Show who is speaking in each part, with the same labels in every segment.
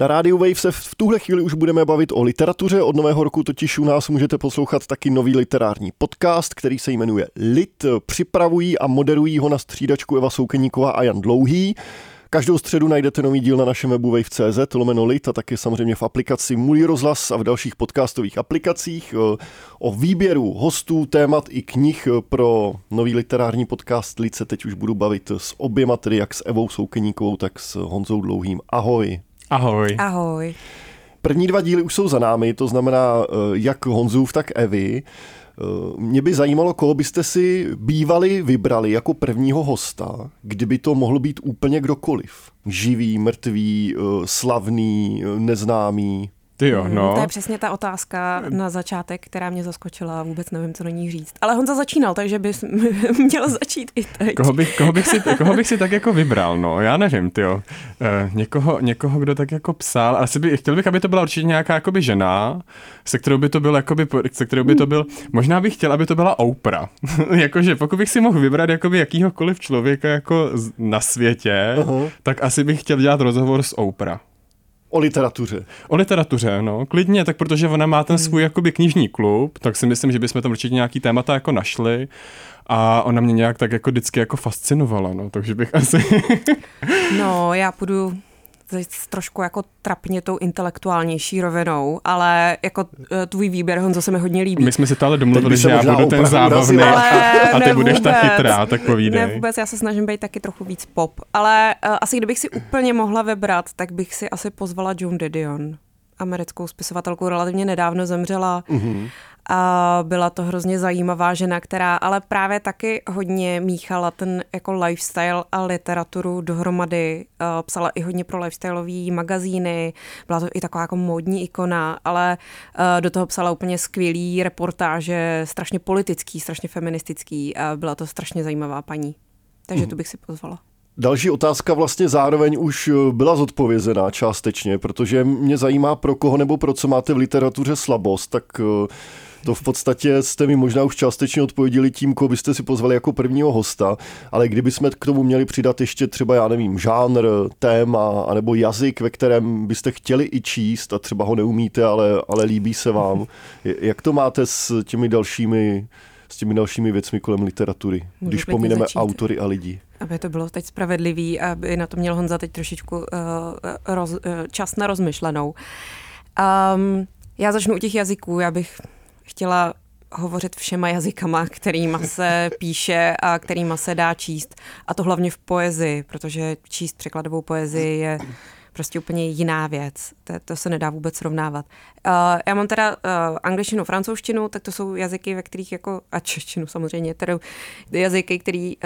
Speaker 1: Na rádiu Wave se v tuhle chvíli už budeme bavit o literatuře. Od nového roku totiž u nás můžete poslouchat taky nový literární podcast, který se jmenuje Lit. Připravují a moderují ho na střídačku Eva Soukeníková a Jan Dlouhý. Každou středu najdete nový díl na našem webu wave.cz, lomeno lit a taky samozřejmě v aplikaci Můj rozhlas a v dalších podcastových aplikacích. O výběru hostů, témat i knih pro nový literární podcast Lit se teď už budu bavit s oběma, tedy jak s Evou Soukeníkovou, tak s Honzou Dlouhým. Ahoj.
Speaker 2: Ahoj.
Speaker 3: Ahoj.
Speaker 1: První dva díly už jsou za námi, to znamená jak Honzův, tak Evy. Mě by zajímalo, koho byste si bývali vybrali jako prvního hosta, kdyby to mohl být úplně kdokoliv. Živý, mrtvý, slavný, neznámý.
Speaker 2: Ty jo, no.
Speaker 3: To je přesně ta otázka na začátek, která mě zaskočila a vůbec nevím, co na ní říct. Ale Honza začínal, takže bys měl začít i teď.
Speaker 2: Koho bych, koho bych, si, koho bych si tak jako vybral, no, já nevím, ty jo. E, někoho, někoho, kdo tak jako psal, asi by, chtěl bych, aby to byla určitě nějaká jakoby žena, se kterou by to byl, jakoby, se kterou by to byl, možná bych chtěl, aby to byla Oprah. Jakože pokud bych si mohl vybrat jakoby jakýhokoliv člověka jako na světě, uh-huh. tak asi bych chtěl dělat rozhovor s Oprah.
Speaker 1: O literatuře.
Speaker 2: O literatuře, no, klidně, tak protože ona má ten hmm. svůj jakoby knižní klub, tak si myslím, že bychom tam určitě nějaký témata jako našli a ona mě nějak tak jako vždycky jako fascinovala, no, takže bych asi...
Speaker 3: no, já půjdu trošku jako trapně tou intelektuálnější rovinou, ale jako eh, tvůj výběr, Honzo, se mi hodně líbí.
Speaker 2: My jsme si to ale domluvili, že já budu ten zábavný a ty budeš vůbec, ta chytrá, tak povídej.
Speaker 3: Ne vůbec, já se snažím být taky trochu víc pop, ale uh, asi kdybych si úplně mohla vybrat, tak bych si asi pozvala Joan Didion americkou spisovatelku, relativně nedávno zemřela. Mm-hmm. A byla to hrozně zajímavá žena, která ale právě taky hodně míchala ten jako lifestyle a literaturu dohromady. Psala i hodně pro lifestyleové magazíny, byla to i taková jako módní ikona, ale do toho psala úplně skvělý reportáže, strašně politický, strašně feministický a byla to strašně zajímavá paní. Takže mm. tu bych si pozvala.
Speaker 1: Další otázka vlastně zároveň už eh, byla zodpovězená částečně, protože mě zajímá, pro koho nebo pro co máte v literatuře slabost, tak eh, to v podstatě jste mi možná už částečně odpověděli tím, koho byste si pozvali jako prvního hosta, ale kdybychom k tomu měli přidat ještě třeba, já nevím, žánr, téma, anebo jazyk, ve kterém byste chtěli i číst a třeba ho neumíte, ale, ale líbí se vám, jak to máte s těmi dalšími s těmi dalšími věcmi kolem literatury, Můžu když pomineme začít. autory a lidi.
Speaker 3: Aby to bylo teď spravedlivý, aby na to měl Honza teď trošičku uh, roz, uh, čas na rozmyšlenou. Um, já začnu u těch jazyků. Já bych chtěla hovořit všema jazykama, kterýma se píše a kterýma se dá číst. A to hlavně v poezii, protože číst překladovou poezii je prostě úplně jiná věc. To, to se nedá vůbec srovnávat. Uh, já mám teda uh, angličtinu, francouzštinu, tak to jsou jazyky, ve kterých jako, a češtinu samozřejmě, tedy jazyky, který uh,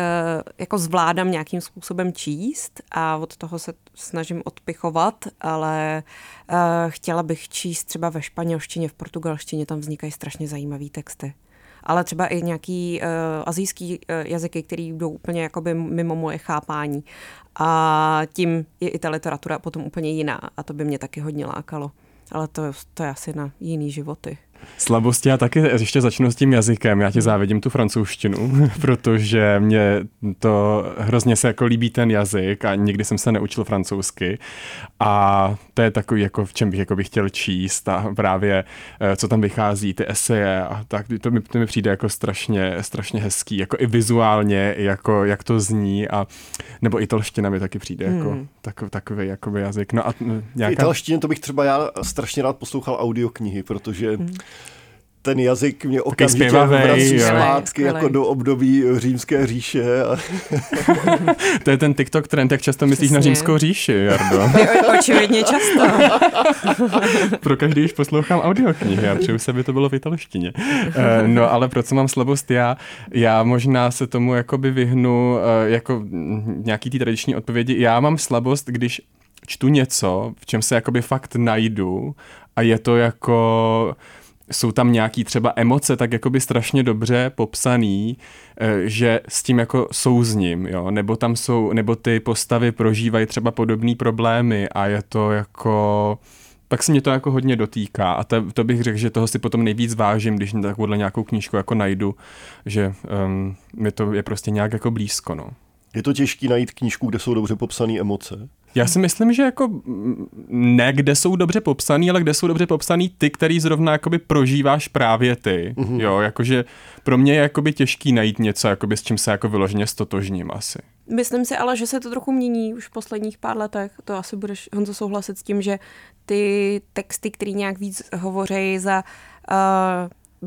Speaker 3: jako zvládám nějakým způsobem číst a od toho se snažím odpichovat, ale uh, chtěla bych číst třeba ve španělštině, v portugalštině, tam vznikají strašně zajímavé texty ale třeba i nějaký uh, azijský uh, jazyky, které jdou úplně jakoby mimo moje chápání. A tím je i ta literatura potom úplně jiná a to by mě taky hodně lákalo. Ale to, to je asi na jiný životy.
Speaker 2: Slabosti já taky ještě začnu s tím jazykem. Já ti závidím tu francouzštinu, protože mě to hrozně se jako líbí ten jazyk a nikdy jsem se neučil francouzsky. A to je takový, jako v čem bych jako bych chtěl číst a právě eh, co tam vychází, ty eseje a tak, to mi, to mi přijde jako strašně, strašně hezký, jako i vizuálně, jako jak to zní a nebo italština mi taky přijde jako hmm. jako takový jakoby jazyk. No a
Speaker 1: nějaká... Italštině to bych třeba já strašně rád poslouchal audioknihy, protože hmm ten jazyk mě okamžitě vrací zpátky jako do období římské říše. A...
Speaker 2: to je ten TikTok trend, jak často myslíš Přesně. na římskou říši, Jardo.
Speaker 3: Očividně často.
Speaker 2: Pro každý, když poslouchám audioknihy, já přeju se, aby to bylo v italštině. Eh, no ale pro co mám slabost já? Já možná se tomu jakoby vyhnu eh, jako nějaký ty tradiční odpovědi. Já mám slabost, když čtu něco, v čem se jakoby fakt najdu a je to jako jsou tam nějaký třeba emoce tak jakoby strašně dobře popsaný, eh, že s tím jako souzním, jo, nebo tam jsou, nebo ty postavy prožívají třeba podobné problémy a je to jako pak se mě to jako hodně dotýká a to, to bych řekl, že toho si potom nejvíc vážím, když takovouhle nějakou knížku jako najdu, že um, mi to je prostě nějak jako blízko, no.
Speaker 1: Je to těžké najít knížku, kde jsou dobře popsané emoce?
Speaker 2: Já si myslím, že jako ne kde jsou dobře popsaný, ale kde jsou dobře popsaný ty, který zrovna jakoby prožíváš právě ty. Mm-hmm. Jo, jakože pro mě je jakoby těžký najít něco, jakoby s čím se jako vyloženě stotožním asi.
Speaker 3: Myslím si ale, že se to trochu mění už v posledních pár letech. To asi budeš, Honzo, souhlasit s tím, že ty texty, které nějak víc hovoří za uh,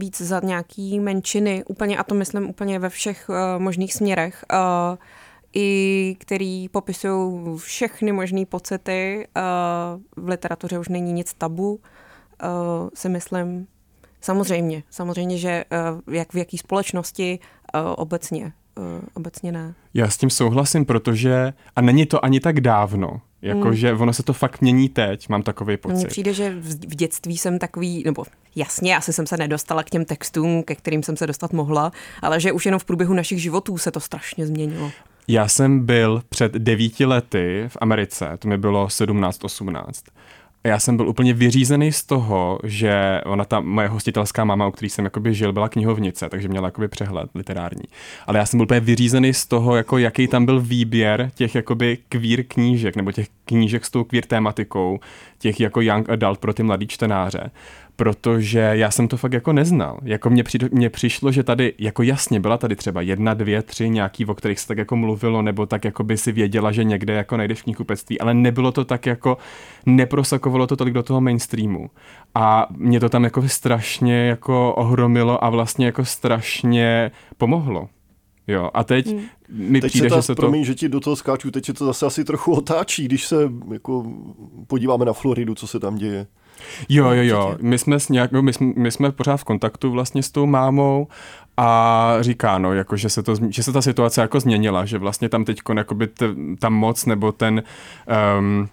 Speaker 3: víc za nějaký menšiny, úplně, a to myslím úplně ve všech uh, možných směrech, uh, i který popisují všechny možné pocity. V literatuře už není nic tabu, si myslím. Samozřejmě, samozřejmě, že jak v jaký společnosti obecně, obecně ne.
Speaker 2: Já s tím souhlasím, protože, a není to ani tak dávno, Jakože hmm. ono se to fakt mění teď, mám takový pocit.
Speaker 3: Mně přijde, že v dětství jsem takový, nebo jasně, asi jsem se nedostala k těm textům, ke kterým jsem se dostat mohla, ale že už jenom v průběhu našich životů se to strašně změnilo.
Speaker 2: Já jsem byl před devíti lety v Americe, to mi bylo 17-18. A já jsem byl úplně vyřízený z toho, že ona ta moje hostitelská máma, u který jsem jakoby žil, byla knihovnice, takže měla jakoby přehled literární. Ale já jsem byl úplně vyřízený z toho, jako jaký tam byl výběr těch jakoby queer knížek, nebo těch knížek s tou queer tématikou, těch jako young adult pro ty mladý čtenáře protože já jsem to fakt jako neznal. Jako mně, při, mně přišlo, že tady, jako jasně, byla tady třeba jedna, dvě, tři nějaký, o kterých se tak jako mluvilo, nebo tak jako by si věděla, že někde jako najdeš v knihkupectví, ale nebylo to tak jako, neprosakovalo to tolik do toho mainstreamu. A mě to tam jako strašně jako ohromilo a vlastně jako strašně pomohlo. Jo, a teď hmm. mi
Speaker 1: teď
Speaker 2: přijde,
Speaker 1: se ta,
Speaker 2: že se
Speaker 1: promiň, to... že ti do toho skáču, teď se to zase asi trochu otáčí, když se jako podíváme na Floridu, co se tam děje.
Speaker 2: Jo, jo, jo. My jsme, s nějak, my, jsme, my jsme pořád v kontaktu vlastně s tou mámou a říká, no, jako, že, se to, že se ta situace jako změnila, že vlastně tam teď ta moc nebo ten um,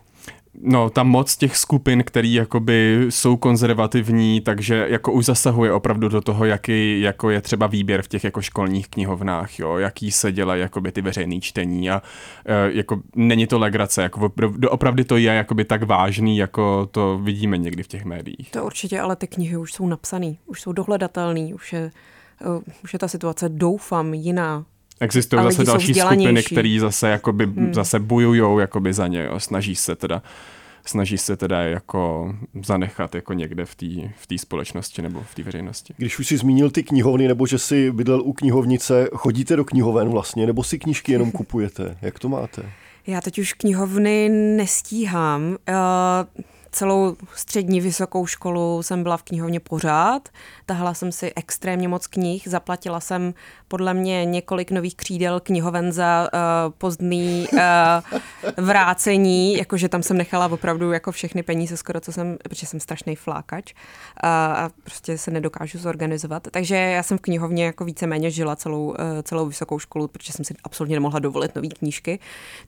Speaker 2: no, ta moc těch skupin, který jakoby jsou konzervativní, takže jako už zasahuje opravdu do toho, jaký jako je třeba výběr v těch jako školních knihovnách, jo, jaký se dělají jakoby ty veřejné čtení a e, jako není to legrace, jako opravdu to je jakoby tak vážný, jako to vidíme někdy v těch médiích.
Speaker 3: To určitě, ale ty knihy už jsou napsané, už jsou dohledatelné, už je, uh, už je ta situace, doufám, jiná.
Speaker 2: Existují zase další skupiny, které zase jakoby, hmm. zase bojujou jakoby za ně, jo. snaží se teda snaží se teda jako zanechat jako někde v té v tý společnosti nebo v té veřejnosti.
Speaker 1: Když už si zmínil ty knihovny, nebo že si bydlel u knihovnice, chodíte do knihoven vlastně, nebo si knížky jenom kupujete? Jak to máte?
Speaker 3: Já teď už knihovny nestíhám. Uh, celou střední vysokou školu jsem byla v knihovně pořád. Tahala jsem si extrémně moc knih, zaplatila jsem podle mě několik nových křídel knihoven za uh, pozdný uh, vrácení, jakože tam jsem nechala opravdu jako všechny peníze skoro, co jsem, protože jsem strašný flákač uh, a prostě se nedokážu zorganizovat. Takže já jsem v knihovně jako víceméně žila celou, uh, celou vysokou školu, protože jsem si absolutně nemohla dovolit nové knížky,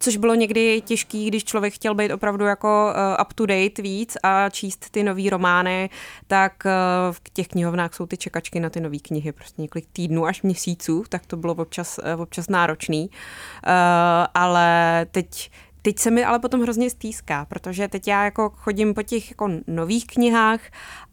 Speaker 3: což bylo někdy těžký, když člověk chtěl být opravdu jako uh, up to date víc a číst ty nové romány, tak uh, v těch knihovnách jsou ty čekačky na ty nové knihy prostě několik týdnů až měsíců tak to bylo občas, eh, občas náročný. Uh, ale teď Teď se mi ale potom hrozně stýská, protože teď já jako chodím po těch jako nových knihách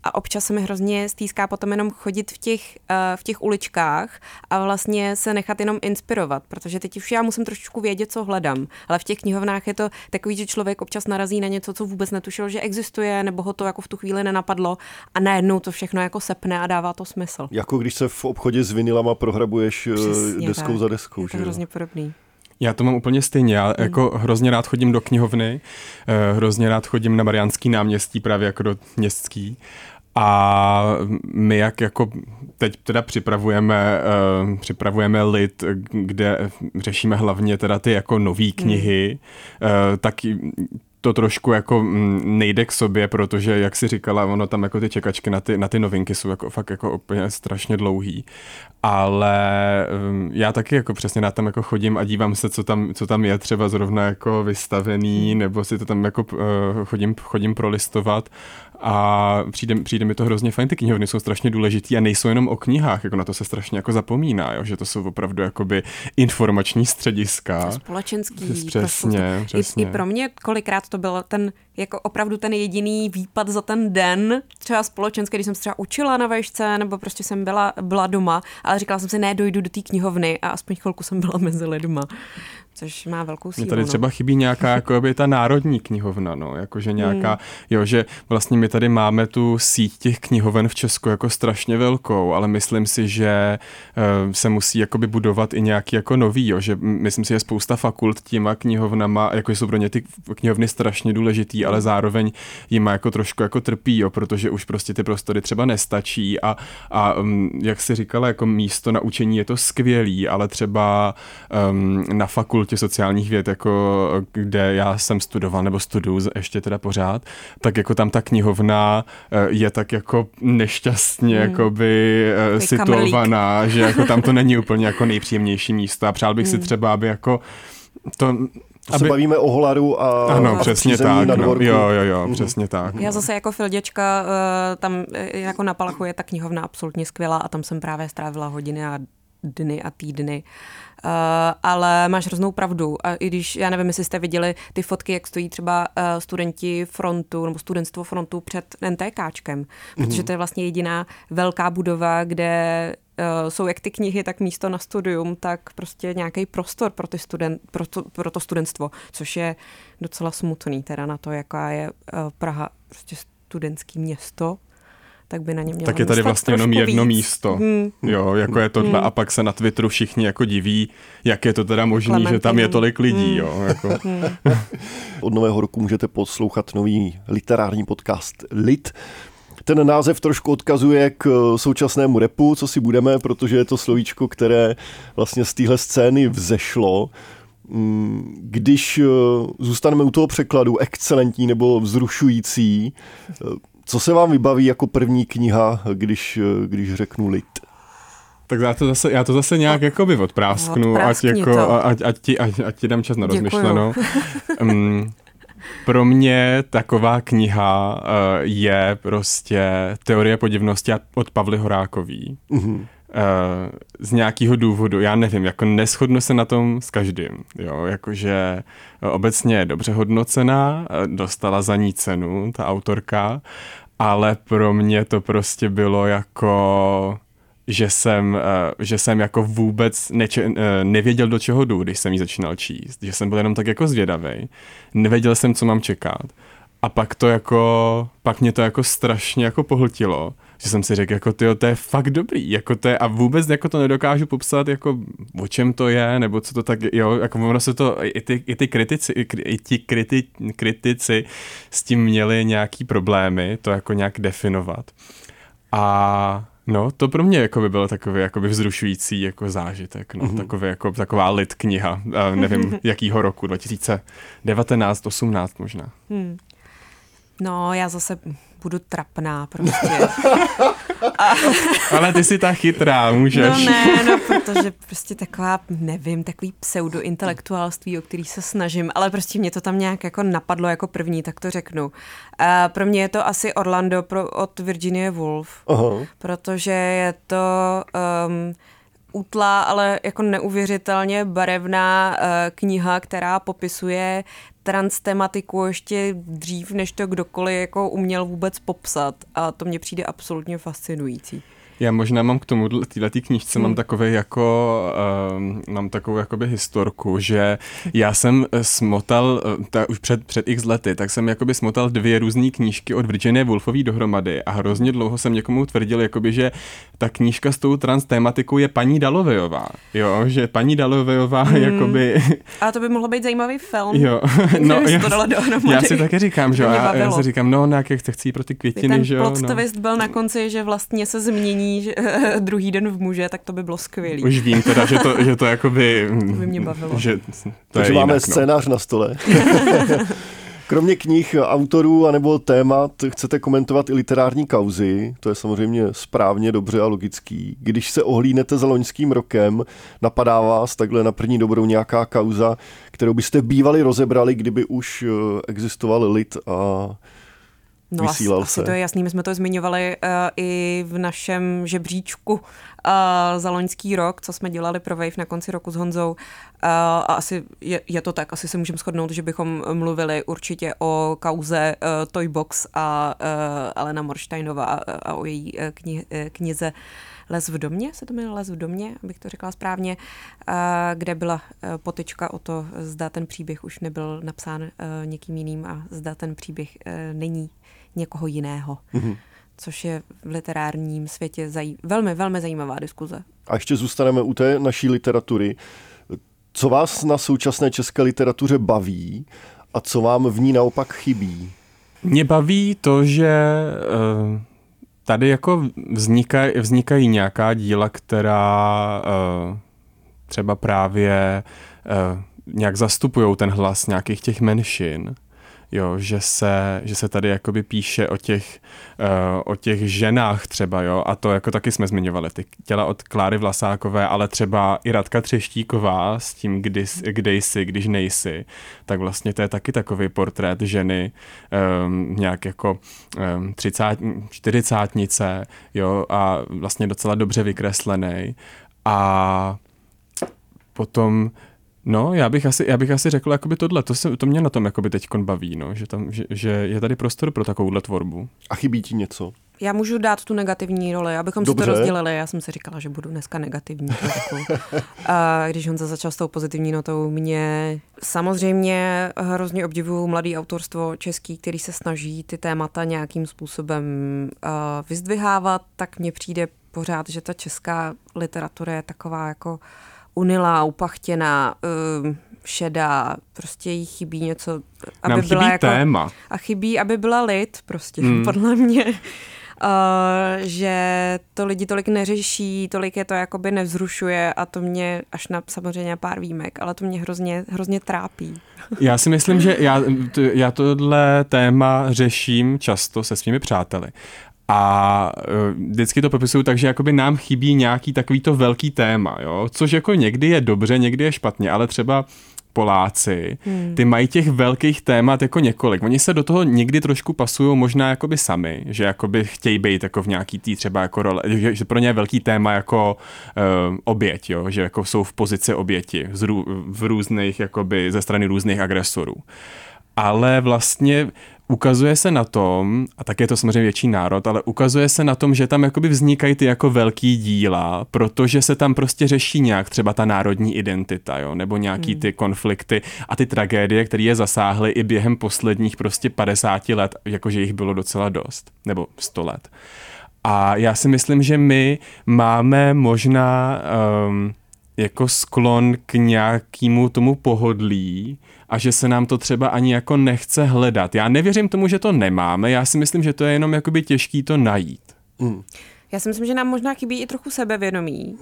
Speaker 3: a občas se mi hrozně stýská potom jenom chodit v těch, uh, v těch uličkách a vlastně se nechat jenom inspirovat, protože teď už já musím trošičku vědět, co hledám. Ale v těch knihovnách je to takový, že člověk občas narazí na něco, co vůbec netušil, že existuje, nebo ho to jako v tu chvíli nenapadlo a najednou to všechno jako sepne a dává to smysl.
Speaker 1: Jako když se v obchodě s vinilama prohrabuješ eh, Přesně deskou tak. za deskou. Je
Speaker 3: to že? hrozně podobný.
Speaker 2: Já to mám úplně stejně. Já hmm. jako hrozně rád chodím do knihovny, eh, hrozně rád chodím na Mariánský náměstí, právě jako do městský. A my jak jako teď teda připravujeme, uh, připravujeme lid, kde řešíme hlavně teda ty jako nové hmm. knihy, hmm. uh, tak to trošku jako mm, nejde k sobě, protože, jak si říkala, ono tam jako ty čekačky na ty, na ty novinky jsou jako fakt jako úplně strašně dlouhý. Ale um, já taky jako přesně na tam jako chodím a dívám se, co tam, co tam je třeba zrovna jako vystavený, nebo si to tam jako uh, chodím, chodím prolistovat a přijde, přijde mi to hrozně fajn, ty knihovny jsou strašně důležitý a nejsou jenom o knihách, jako na to se strašně jako zapomíná, jo? že to jsou opravdu jakoby informační střediska.
Speaker 3: Společenský.
Speaker 2: Přesně,
Speaker 3: přesně. I, I pro mě kolikrát to byl ten jako opravdu ten jediný výpad za ten den, třeba společenský, když jsem se třeba učila na vejšce, nebo prostě jsem byla, byla doma, ale říkala jsem si, ne, dojdu do té knihovny a aspoň chvilku jsem byla mezi lidma což má velkou sílu.
Speaker 2: Mě tady
Speaker 3: no.
Speaker 2: třeba chybí nějaká jako by ta národní knihovna, no, jakože nějaká, hmm. jo, že vlastně my tady máme tu síť těch knihoven v Česku jako strašně velkou, ale myslím si, že uh, se musí jakoby budovat i nějaký jako nový, jo, že myslím si, že spousta fakult těma knihovnama, jako jsou pro ně ty knihovny strašně důležitý, ale zároveň jim jako trošku jako trpí, jo, protože už prostě ty prostory třeba nestačí a, a um, jak si říkala, jako místo na učení je to skvělý, ale třeba um, na fakultě sociálních věd, jako kde já jsem studoval nebo studuju ještě teda pořád, tak jako tam ta knihovna eh, je tak jako nešťastně hmm. jakoby eh, situovaná, že jako tam to není úplně jako nejpříjemnější místo a přál bych hmm. si třeba, aby jako to
Speaker 1: to aby... se bavíme o Holaru a
Speaker 2: Ano, přesně tak. No. Jo, jo, jo, mm. přesně tak.
Speaker 3: Já zase jako filděčka, eh, tam jako na Palachu je ta knihovna absolutně skvělá a tam jsem právě strávila hodiny a dny a týdny. Uh, ale máš hroznou pravdu. A i když, já nevím, jestli jste viděli ty fotky, jak stojí třeba uh, studenti frontu nebo studentstvo frontu před NTKčkem, protože mhm. to je vlastně jediná velká budova, kde jsou jak ty knihy, tak místo na studium, tak prostě nějaký prostor pro, ty student, pro, to, pro to studentstvo, což je docela smutný teda na to, jaká je uh, Praha prostě studentský město tak by na ně mělo
Speaker 2: Tak je tady vlastně jenom jedno víc. místo, hmm. jo, jako je tohle hmm. a pak se na Twitteru všichni jako diví, jak je to teda možné, že tam je tolik lidí, hmm. jo. Jako. Hmm.
Speaker 1: Od nového roku můžete poslouchat nový literární podcast Lit, ten název trošku odkazuje k současnému repu, co si budeme, protože je to slovíčko, které vlastně z téhle scény vzešlo. Hmm, když eh, zůstaneme u toho překladu excelentní nebo vzrušující, eh, co se vám vybaví jako první kniha, když, když řeknu lid?
Speaker 2: Tak já to zase, já to zase nějak jako by odprásknu, ať, jako, ať, ať, ti, ať, ať ti dám čas na rozmyšlenou. um, pro mě taková kniha uh, je prostě Teorie podivnosti od Pavly Horákový. Mm-hmm. Uh, z nějakého důvodu, já nevím, jako neschodnu se na tom s každým, jo, jakože obecně je dobře hodnocená, dostala za ní cenu, ta autorka, ale pro mě to prostě bylo jako že jsem, eh, že jsem jako vůbec neče, eh, nevěděl, do čeho jdu, když jsem ji začínal číst. Že jsem byl jenom tak jako zvědavý. Nevěděl jsem, co mám čekat. A pak to jako, pak mě to jako strašně jako pohltilo že jsem si řekl, jako ty, to je fakt dobrý, jako to je, a vůbec jako to nedokážu popsat, jako o čem to je, nebo co to tak, jo, jako ono se to, i ty, i ty kritici, i, ti kriti, kritici s tím měli nějaký problémy, to jako nějak definovat. A No, to pro mě jako by bylo takový jako by vzrušující jako zážitek, no, mm-hmm. takový jako, taková lit kniha, uh, nevím jakýho roku, 2019, 18 možná. Hmm.
Speaker 3: No, já zase budu trapná prostě.
Speaker 2: A... Ale ty jsi ta chytrá, můžeš.
Speaker 3: No ne, no protože prostě taková, nevím, takový pseudointelektuálství, o který se snažím, ale prostě mě to tam nějak jako napadlo jako první, tak to řeknu. A pro mě je to asi Orlando pro, od Virginie Woolf, uh-huh. protože je to... Um, útlá, ale jako neuvěřitelně barevná uh, kniha, která popisuje trans tematiku ještě dřív, než to kdokoliv jako uměl vůbec popsat a to mě přijde absolutně fascinující.
Speaker 2: Já možná mám k tomu, této knížce hmm. mám takové jako, uh, mám takovou jakoby historku, že já jsem eh, smotal, uh, ta, už před, před x lety, tak jsem jakoby smotal dvě různé knížky od Virginie Woolfové dohromady a hrozně dlouho jsem někomu tvrdil, jakoby, že ta knížka s tou trans tématikou je paní Dalovejová, jo, že paní Dalovejová hmm. jakoby...
Speaker 3: A to by mohlo být zajímavý film,
Speaker 2: jo. no, já, já si také říkám, že já, já si říkám, no, nějak chci jít pro ty květiny, že
Speaker 3: jo. Ten plot no. twist byl na konci, že vlastně se změní že, druhý den v muže, tak to by bylo skvělé.
Speaker 2: Už vím teda, že to, že to jakoby...
Speaker 3: to by mě bavilo.
Speaker 2: Že
Speaker 1: to Takže máme jinak, no. scénář no. na stole. Kromě knih, autorů anebo témat chcete komentovat i literární kauzy, to je samozřejmě správně, dobře a logický. Když se ohlínete za loňským rokem, napadá vás takhle na první dobrou nějaká kauza, kterou byste bývali rozebrali, kdyby už eh, existoval lid a
Speaker 3: No
Speaker 1: Vysílal
Speaker 3: asi
Speaker 1: se.
Speaker 3: to je jasný, my jsme to zmiňovali uh, i v našem žebříčku uh, za loňský rok, co jsme dělali pro Wave na konci roku s Honzou. Uh, a asi je, je to tak, asi se můžeme shodnout, že bychom mluvili určitě o kauze uh, Toybox a uh, Alena Morštajnová a, a o její uh, kni, uh, knize Les v domě, se to jmenuje Les v domě, abych to řekla správně, uh, kde byla uh, potyčka o to, zda ten příběh už nebyl napsán uh, někým jiným a zda ten příběh uh, není někoho jiného. Mm-hmm. Což je v literárním světě zaj- velmi, velmi zajímavá diskuze.
Speaker 1: A ještě zůstaneme u té naší literatury. Co vás na současné české literatuře baví a co vám v ní naopak chybí?
Speaker 2: Mě baví to, že uh, tady jako vznikají, vznikají nějaká díla, která uh, třeba právě uh, nějak zastupují ten hlas nějakých těch menšin jo, že se, že se tady jakoby píše o těch, uh, o těch ženách třeba, jo, a to jako taky jsme zmiňovali, ty těla od Kláry Vlasákové, ale třeba i Radka Třeštíková s tím, kdy, kde jsi, když nejsi, tak vlastně to je taky takový portrét ženy um, nějak jako um, 30, 40 jo, a vlastně docela dobře vykreslený a potom No, já bych asi, já bych asi řekl jakoby tohle, to, se, to mě na tom jakoby teďkon baví, no, že, tam, že, že je tady prostor pro takovouhle tvorbu.
Speaker 1: A chybí ti něco?
Speaker 3: Já můžu dát tu negativní roli, abychom Dobře. si to rozdělili. Já jsem si říkala, že budu dneska negativní. a když on začal s tou pozitivní notou, mě samozřejmě hrozně obdivuju mladý autorstvo český, který se snaží ty témata nějakým způsobem uh, vyzdvihávat, tak mně přijde pořád, že ta česká literatura je taková jako unilá, upachtěná, uh, šedá, prostě jí chybí něco,
Speaker 2: aby Nám byla chybí jako, téma.
Speaker 3: A chybí, aby byla lid, prostě, hmm. podle mě. Uh, že to lidi tolik neřeší, tolik je to jakoby nevzrušuje a to mě až na samozřejmě pár výjimek, ale to mě hrozně, hrozně trápí.
Speaker 2: Já si myslím, že já, já tohle téma řeším často se svými přáteli a uh, vždycky to popisuju tak, že jakoby nám chybí nějaký takovýto velký téma, jo? což jako někdy je dobře, někdy je špatně, ale třeba Poláci, hmm. ty mají těch velkých témat jako několik. Oni se do toho někdy trošku pasují možná jakoby sami, že jakoby chtějí být jako v nějaký tý třeba jako role, že, že pro ně je velký téma jako uh, oběť, jo? že jako jsou v pozici oběti z rů, v různých, jakoby ze strany různých agresorů. Ale vlastně ukazuje se na tom, a tak je to samozřejmě větší národ, ale ukazuje se na tom, že tam jakoby vznikají ty jako velký díla, protože se tam prostě řeší nějak třeba ta národní identita, jo, nebo nějaký hmm. ty konflikty a ty tragédie, které je zasáhly i během posledních prostě 50 let, jakože jich bylo docela dost, nebo 100 let. A já si myslím, že my máme možná um, jako sklon k nějakému tomu pohodlí, a že se nám to třeba ani jako nechce hledat. Já nevěřím tomu, že to nemáme, já si myslím, že to je jenom jakoby těžký to najít. Mm.
Speaker 3: Já si myslím, že nám možná chybí i trochu sebevědomí,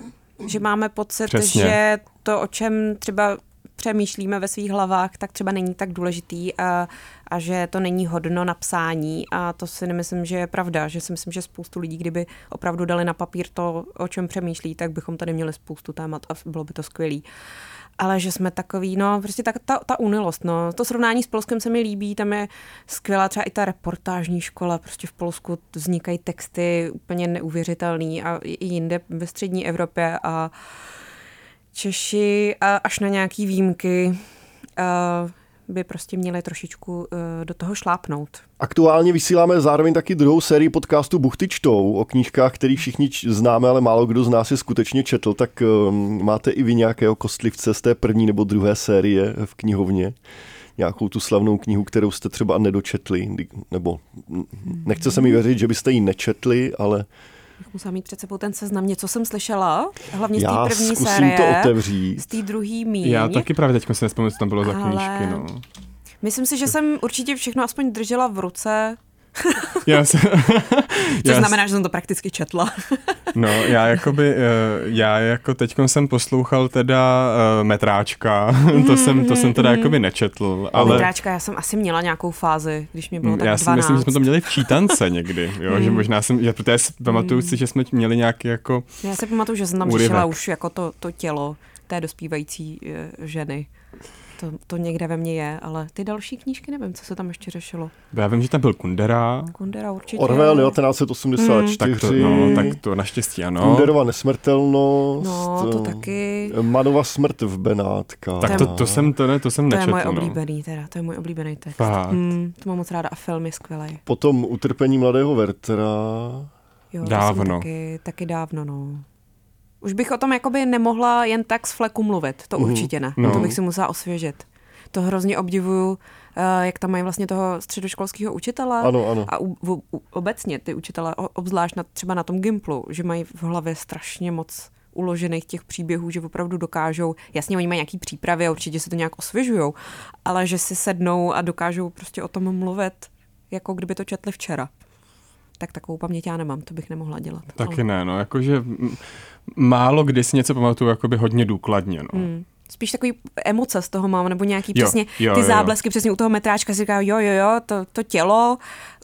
Speaker 3: že máme pocit, Přesně. že to, o čem třeba přemýšlíme ve svých hlavách, tak třeba není tak důležitý a, a že to není hodno napsání a to si nemyslím, že je pravda, že si myslím, že spoustu lidí, kdyby opravdu dali na papír to, o čem přemýšlí, tak bychom tady měli spoustu témat a bylo by to skvělý ale že jsme takový, no prostě ta, ta, ta unilost, no. To srovnání s Polskem se mi líbí, tam je skvělá třeba i ta reportážní škola, prostě v Polsku vznikají texty úplně neuvěřitelný a i jinde ve střední Evropě a Češi a až na nějaký výjimky by prostě měli trošičku uh, do toho šlápnout.
Speaker 1: Aktuálně vysíláme zároveň taky druhou sérii podcastu Buchty čtou o knížkách, který všichni známe, ale málo kdo z nás je skutečně četl, tak um, máte i vy nějakého kostlivce z té první nebo druhé série v knihovně? nějakou tu slavnou knihu, kterou jste třeba nedočetli, nebo nechce se mi věřit, že byste ji nečetli, ale
Speaker 3: Musím mít před sebou ten seznam. Něco jsem slyšela, hlavně z
Speaker 1: té
Speaker 3: první série.
Speaker 1: to otevřít.
Speaker 3: Z té druhý míň.
Speaker 2: Já taky právě teď si nespomínám, co tam bylo za Ale... knížky. No.
Speaker 3: Myslím si, že jsem určitě všechno aspoň držela v ruce.
Speaker 2: Já se,
Speaker 3: Což já znamená, že jsem to prakticky četla.
Speaker 2: no, já jakoby, eh, já jako teď jsem poslouchal teda uh, Metráčka, to, jsem, to jsem teda jakoby nečetl. Ale...
Speaker 3: Metráčka, já jsem asi měla nějakou fázi, když mi bylo tak
Speaker 2: Já si
Speaker 3: 12.
Speaker 2: myslím, že jsme to měli v čítance někdy, jo, že možná jsem, já, protože si pamatuju si, že jsme měli nějaký jako...
Speaker 3: Já si pamatuju, že jsem tam řešila už jako to, to tělo té dospívající uh, ženy. To, to někde ve mně je, ale ty další knížky nevím, co se tam ještě řešilo.
Speaker 2: Já vím, že tam byl Kundera.
Speaker 3: Kundera určitě.
Speaker 1: Orwell 1984.
Speaker 2: Hmm. Tak to, no, tak to naštěstí ano.
Speaker 1: Kunderova nesmrtelnost.
Speaker 3: No, to taky.
Speaker 1: Manova smrt v Benátka.
Speaker 2: Tak to, to jsem, to, ne, to jsem
Speaker 3: to
Speaker 2: nečetl.
Speaker 3: To je moje
Speaker 2: no.
Speaker 3: oblíbený teda, to je můj oblíbený text.
Speaker 2: Fakt.
Speaker 3: Mm, to mám moc ráda a film je skvělý.
Speaker 1: Potom Utrpení mladého Wertera.
Speaker 3: Jo,
Speaker 2: dávno.
Speaker 3: Taky, taky dávno, no. Už bych o tom jakoby nemohla jen tak z fleku mluvit, to
Speaker 1: Mhm.
Speaker 3: určitě ne.
Speaker 2: No.
Speaker 3: To bych si musela osvěžit. To hrozně obdivuju, eh, jak tam mají vlastně toho středoškolského učitele.
Speaker 1: Ano, ano.
Speaker 3: A u, u, u, obecně ty učitele, obzvlášť na, třeba na tom Gimplu, že mají v hlavě strašně moc uložených těch příběhů, že opravdu dokážou, jasně oni mají nějaký přípravy a určitě se to nějak osvěžujou, ale že si sednou a dokážou prostě o tom mluvit, jako kdyby to četli včera. Tak takovou paměť já nemám, to bych nemohla dělat.
Speaker 2: Taky ne, no, jakože málo kdy si něco pamatuju jakoby hodně důkladně, no.
Speaker 3: Hmm. Spíš takový emoce z toho mám, nebo nějaký
Speaker 2: Jo,
Speaker 3: přesně
Speaker 2: jo,
Speaker 3: ty
Speaker 2: jo.
Speaker 3: záblesky přesně u toho metráčka si říká, jo, jo, jo, to, to tělo,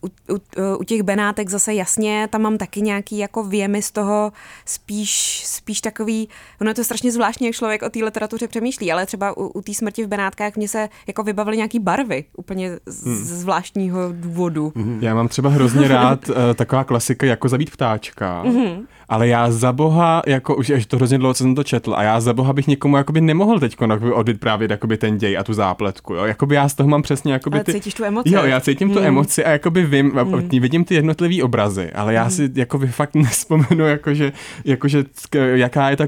Speaker 3: u, u, u těch benátek zase jasně, tam mám taky nějaký jako věmy z toho spíš, spíš takový, ono je to strašně zvláštní, jak člověk o té literatuře přemýšlí, ale třeba u, u té smrti v benátkách mě se jako vybavily nějaký barvy, úplně z,
Speaker 2: Hmm.
Speaker 3: zvláštního důvodu.
Speaker 2: Já mám třeba hrozně rád uh, taková klasika jako zabít ptáčka, mm-hmm. ale já za boha, jako už je to hrozně dlouho, co jsem to četl, a já za boha bych někomu jakoby nemohl teď odbyt právě jakoby ten děj a tu zápletku, jo. Jakoby já z toho mám přesně jakoby
Speaker 3: Ale
Speaker 2: ty...
Speaker 3: cítíš tu emoci.
Speaker 2: Jo, já cítím tu
Speaker 3: Hmm.
Speaker 2: emoci a jakoby vím, mm. vidím ty jednotlivý obrazy, ale já si jakoby fakt nespomenu, jakože, jakože jaká je ta,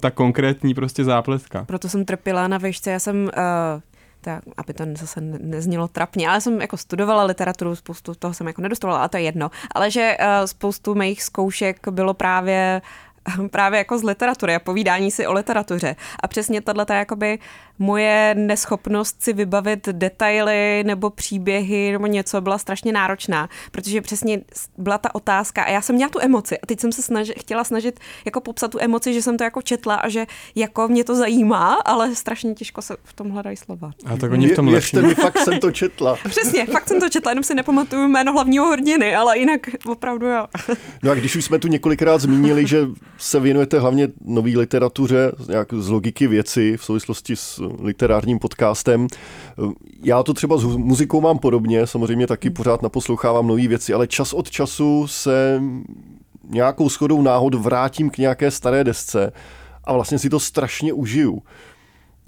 Speaker 2: ta konkrétní prostě zápletka.
Speaker 3: Proto jsem trpěla na výšce, já jsem... Uh, tak, aby to zase ne- neznělo trapně, ale jsem jako studovala literaturu, spoustu toho jsem jako nedostovala, a to je jedno, ale že uh, spoustu mých zkoušek bylo právě právě jako z literatury a povídání si o literatuře. A přesně tahle jakoby moje neschopnost si vybavit detaily nebo příběhy nebo něco byla strašně náročná, protože přesně byla ta otázka a já jsem měla tu emoci a teď jsem se snaži, chtěla snažit jako popsat tu emoci, že jsem to jako četla a že jako mě to zajímá, ale strašně těžko se v tom hledají slova.
Speaker 2: A tak oni v tom lepší.
Speaker 1: Mi, fakt jsem to četla.
Speaker 3: Přesně, fakt jsem to četla, jenom si nepamatuju jméno hlavního hrdiny, ale jinak opravdu jo.
Speaker 1: No a když už jsme tu několikrát zmínili, že se věnujete hlavně nový literatuře, nějak z logiky věci v souvislosti s literárním podcastem. Já to třeba s muzikou mám podobně, samozřejmě taky pořád naposlouchávám nové věci, ale čas od času se nějakou schodou náhod vrátím k nějaké staré desce a vlastně si to strašně užiju.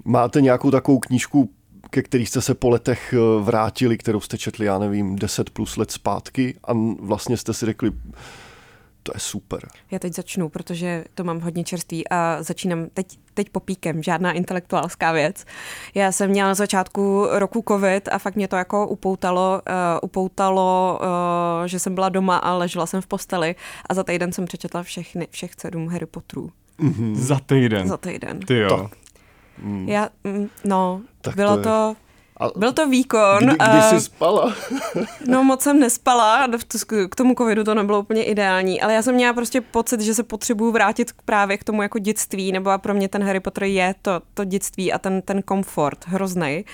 Speaker 1: Máte nějakou takovou knížku, ke který jste se po letech eh, vrátili, kterou jste četli, já nevím, 10 plus let zpátky a vlastně jste si řekli, to je super.
Speaker 3: Já teď začnu, protože to mám hodně čerstvý a začínám teď, teď popíkem, žádná intelektuálská věc. Já jsem měla na začátku roku covid a fakt mě to jako upoutalo, uh, upoutalo, uh, že jsem byla doma a ležela jsem v posteli a za týden jsem přečetla všechny, všech sedm Harry Potterů.
Speaker 2: Mm-hmm. Za týden.
Speaker 3: Za týden.
Speaker 2: Ty jo.
Speaker 1: Tak.
Speaker 3: Mm. Já, mm, no,
Speaker 1: Tak
Speaker 3: bylo
Speaker 1: to je-
Speaker 3: to...
Speaker 1: A
Speaker 3: Byl to výkon.
Speaker 1: kdy, kdy
Speaker 3: a-
Speaker 1: jsi spala?
Speaker 3: No moc jsem nespala, k tomu covidu to nebylo úplně ideální, ale já jsem měla prostě pocit, že se potřebuju vrátit právě k tomu jako dětství, nebo a pro mě ten Harry Potter je to, to dětství a ten, ten komfort hrozný.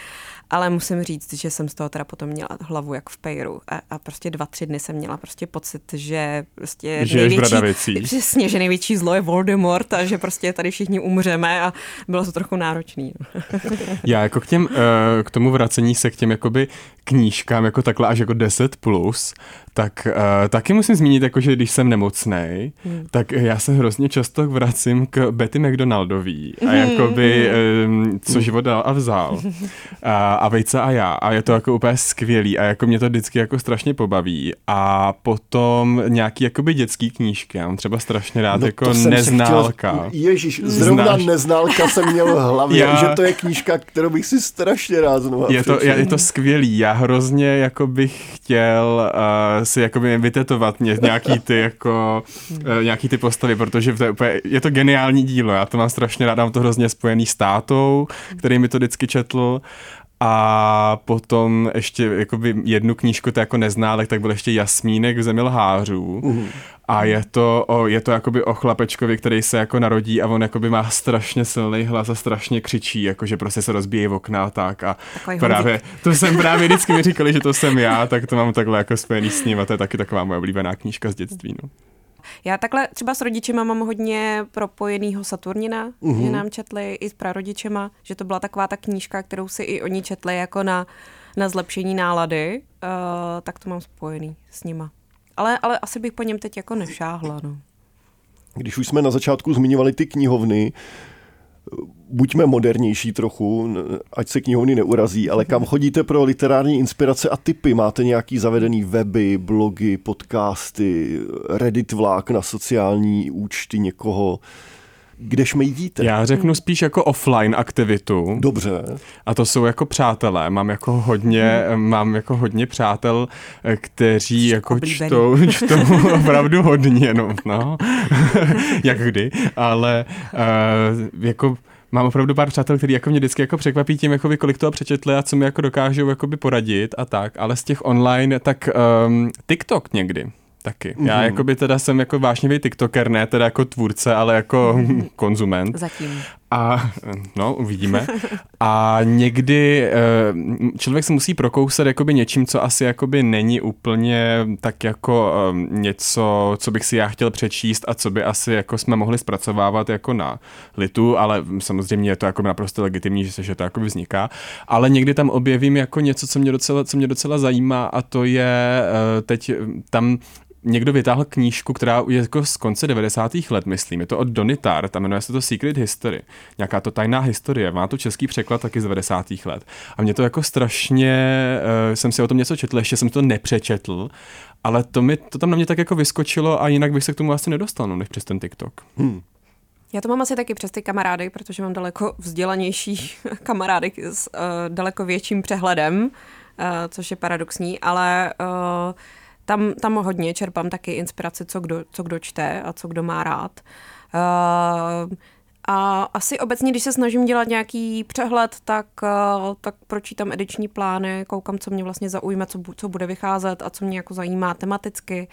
Speaker 3: Ale musím říct, že jsem z toho teda potom měla hlavu jak v pejru a, a prostě dva, tři dny jsem měla prostě pocit, že prostě
Speaker 2: v Bradavicí.
Speaker 3: přesně, že největší zlo je Voldemort a že prostě tady všichni umřeme a bylo to trochu náročný.
Speaker 2: Já jako k těm, eh, k tomu vracení se k těm jakoby knížkám jako takhle až jako 10 plus, tak uh, taky musím zmínit, jako, že když jsem nemocnej, hmm. tak já se hrozně často vracím k Betty McDonaldový a jakoby, um, co život dal a vzal. A, a Vejce a já. A je to jako úplně skvělý a jako mě to vždycky jako strašně pobaví. A potom nějaký jakoby dětský knížky, já mám třeba strašně rád no jako Neználka.
Speaker 1: Chtěl... Ježíš, zrovna
Speaker 2: Znáš?
Speaker 1: Neználka jsem měl v hlavě,
Speaker 2: Já-
Speaker 1: že to je knížka, kterou bych si strašně rád znovu
Speaker 2: Je to, je, je to skvělý, já hrozně jako bych chtěl uh, si jakoby vytetovat ně, nějaký ty jako uh, nějaký ty postavy, protože to je, úplně, je to geniální dílo, já to mám strašně rád, mám to hrozně spojený s tátou, který mi to vždycky četl a potom ještě jakoby jednu knížku, to jako neználek, tak byl ještě Jasmínek v zemi lhářů.
Speaker 1: Mhm.
Speaker 2: A je to, o, je to jakoby o chlapečkovi, který se jako narodí a on jakoby má strašně silný hlas a strašně křičí, jakože prostě se rozbíjí okna a tak. A
Speaker 3: Takový
Speaker 2: právě, to jsem právě vždycky mi říkali, že to jsem já, tak to mám takhle jako spojený s ním a to je taky taková moje oblíbená knížka z dětství. No.
Speaker 3: Já takhle třeba s rodičema mám hodně propojenýho Saturnina, mm-hmm. že nám četli i s prarodičema, že to byla taková ta knížka, kterou si i oni četli jako na, na zlepšení nálady, uh, tak to mám spojený s nima. Ale, ale asi bych po něm teď jako nešáhla. No.
Speaker 1: Když už jsme na začátku zmiňovali ty knihovny, buďme modernější trochu, ať se knihovny neurazí, ale kam chodíte pro literární inspirace a typy? Máte nějaký zavedený weby, blogy, podcasty, Reddit vlák na sociální účty někoho? Kde šmejdíte?
Speaker 2: Já řeknu spíš jako offline aktivitu.
Speaker 1: Dobře.
Speaker 2: A to jsou jako přátelé. Mám jako hodně, hmm. mám jako hodně přátel, kteří Jsi jako čtou, čtou opravdu hodně, no, no. jak kdy, ale uh, jako mám opravdu pár přátel, kteří jako mě vždycky jako překvapí tím, jakoby, kolik toho přečetli a co mi jako dokážou jakoby poradit a tak, ale z těch online, tak um, TikTok někdy taky. Mm-hmm. Já jako by teda jsem jako vášnivý tiktoker, ne teda jako tvůrce, ale jako mm-hmm. konzument.
Speaker 3: Zatím.
Speaker 2: A no, uvidíme. A někdy eh, člověk se musí prokousat jakoby něčím, co asi jakoby není úplně tak jako eh, něco, co bych si já chtěl přečíst a co by asi jako jsme mohli zpracovávat jako na litu, ale samozřejmě je to jako naprosto legitimní, že se že to jako vzniká. Ale někdy tam objevím jako něco, co mě docela, co mě docela zajímá a to je eh, teď tam někdo vytáhl knížku, která je jako z konce 90. let, myslím. Je to od Donny Tart a jmenuje se to Secret History. Nějaká to tajná historie. Má to český překlad taky z 90. let. A mě to jako strašně, uh, jsem si o tom něco četl, ještě jsem to nepřečetl, ale to, mi, to tam na mě tak jako vyskočilo a jinak bych se k tomu asi nedostal, no, než přes ten TikTok. Hmm.
Speaker 3: Já to mám asi taky přes ty kamarády, protože mám daleko vzdělanější kamarády s uh, daleko větším přehledem, uh, což je paradoxní, ale uh, tam, tam hodně čerpám taky inspiraci, co kdo, co kdo čte a co kdo má rád. Uh, a asi obecně, když se snažím dělat nějaký přehled, tak, uh, tak pročítám ediční plány, koukám, co mě vlastně zaujme, co, co bude vycházet a co mě jako zajímá tematicky.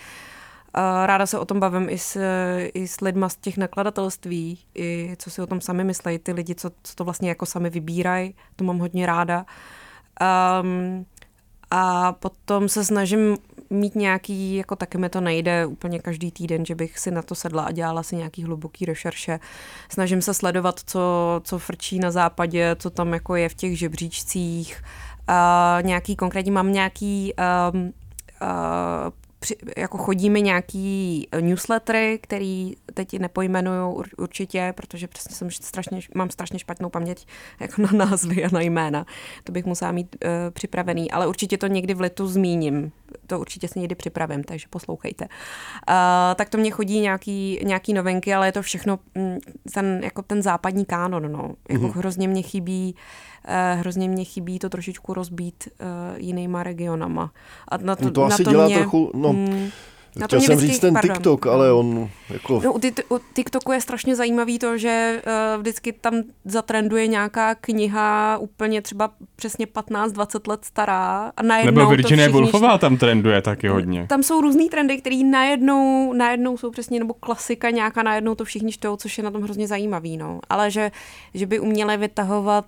Speaker 3: Uh, ráda se o tom bavím i s, i s lidma z těch nakladatelství, i co si o tom sami myslejí, ty lidi, co, co to vlastně jako sami vybírají, to mám hodně ráda. Um, a potom se snažím mít nějaký, jako taky mi to nejde úplně každý týden, že bych si na to sedla a dělala si nějaký hluboký rešerše. Snažím se sledovat, co, co frčí na západě, co tam jako je v těch žebříčcích. Uh, nějaký konkrétní, mám nějaký um, uh, při, jako chodíme nějaký newslettery, který teď nepojmenuju určitě, protože přesně jsem strašně, mám strašně špatnou paměť jako na názvy a na jména. To bych musela mít uh, připravený, ale určitě to někdy v letu zmíním. To určitě si někdy připravím, takže poslouchejte. Uh, tak to mě chodí nějaký, nějaký novinky, ale je to všechno mm, ten, jako ten západní kánon. No. Jako mm-hmm. hrozně mě chybí uh, hrozně mě chybí to trošičku rozbít uh, jinýma regionama.
Speaker 1: A na to, no to na asi to dělá mě, trochu, no, mm, na Chtěl jsem říct ten pardon. TikTok, ale on jako...
Speaker 3: No, u, u TikToku je strašně zajímavý to, že uh, vždycky tam zatrenduje nějaká kniha úplně třeba přesně 15-20 let stará a najednou
Speaker 2: Nebo Virginia Woolfová tam trenduje taky hodně.
Speaker 3: Tam jsou různý trendy, který najednou, najednou jsou přesně, nebo klasika nějaká, najednou to všichni čtou, což je na tom hrozně zajímavý, no. Ale že, že by uměli vytahovat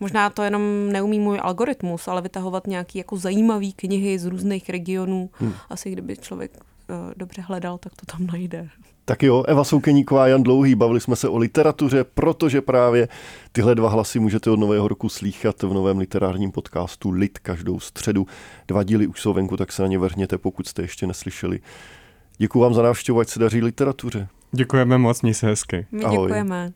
Speaker 3: Možná to jenom neumí můj algoritmus, ale vytahovat nějaký jako zajímavý knihy z různých regionů. Hmm. Asi kdyby člověk uh, dobře hledal, tak to tam najde.
Speaker 1: Tak jo, Eva Soukeníková, Jan Dlouhý, bavili jsme se o literatuře, protože právě tyhle dva hlasy můžete od nového roku slýchat v novém literárním podcastu Lit každou středu. Dva díly už jsou venku, tak se na ně vrhněte, pokud jste ještě neslyšeli. Děkuji vám za návštěvu, ať se daří literatuře.
Speaker 2: Děkujeme moc, měj se hezky.
Speaker 3: My Ahoj. děkujeme.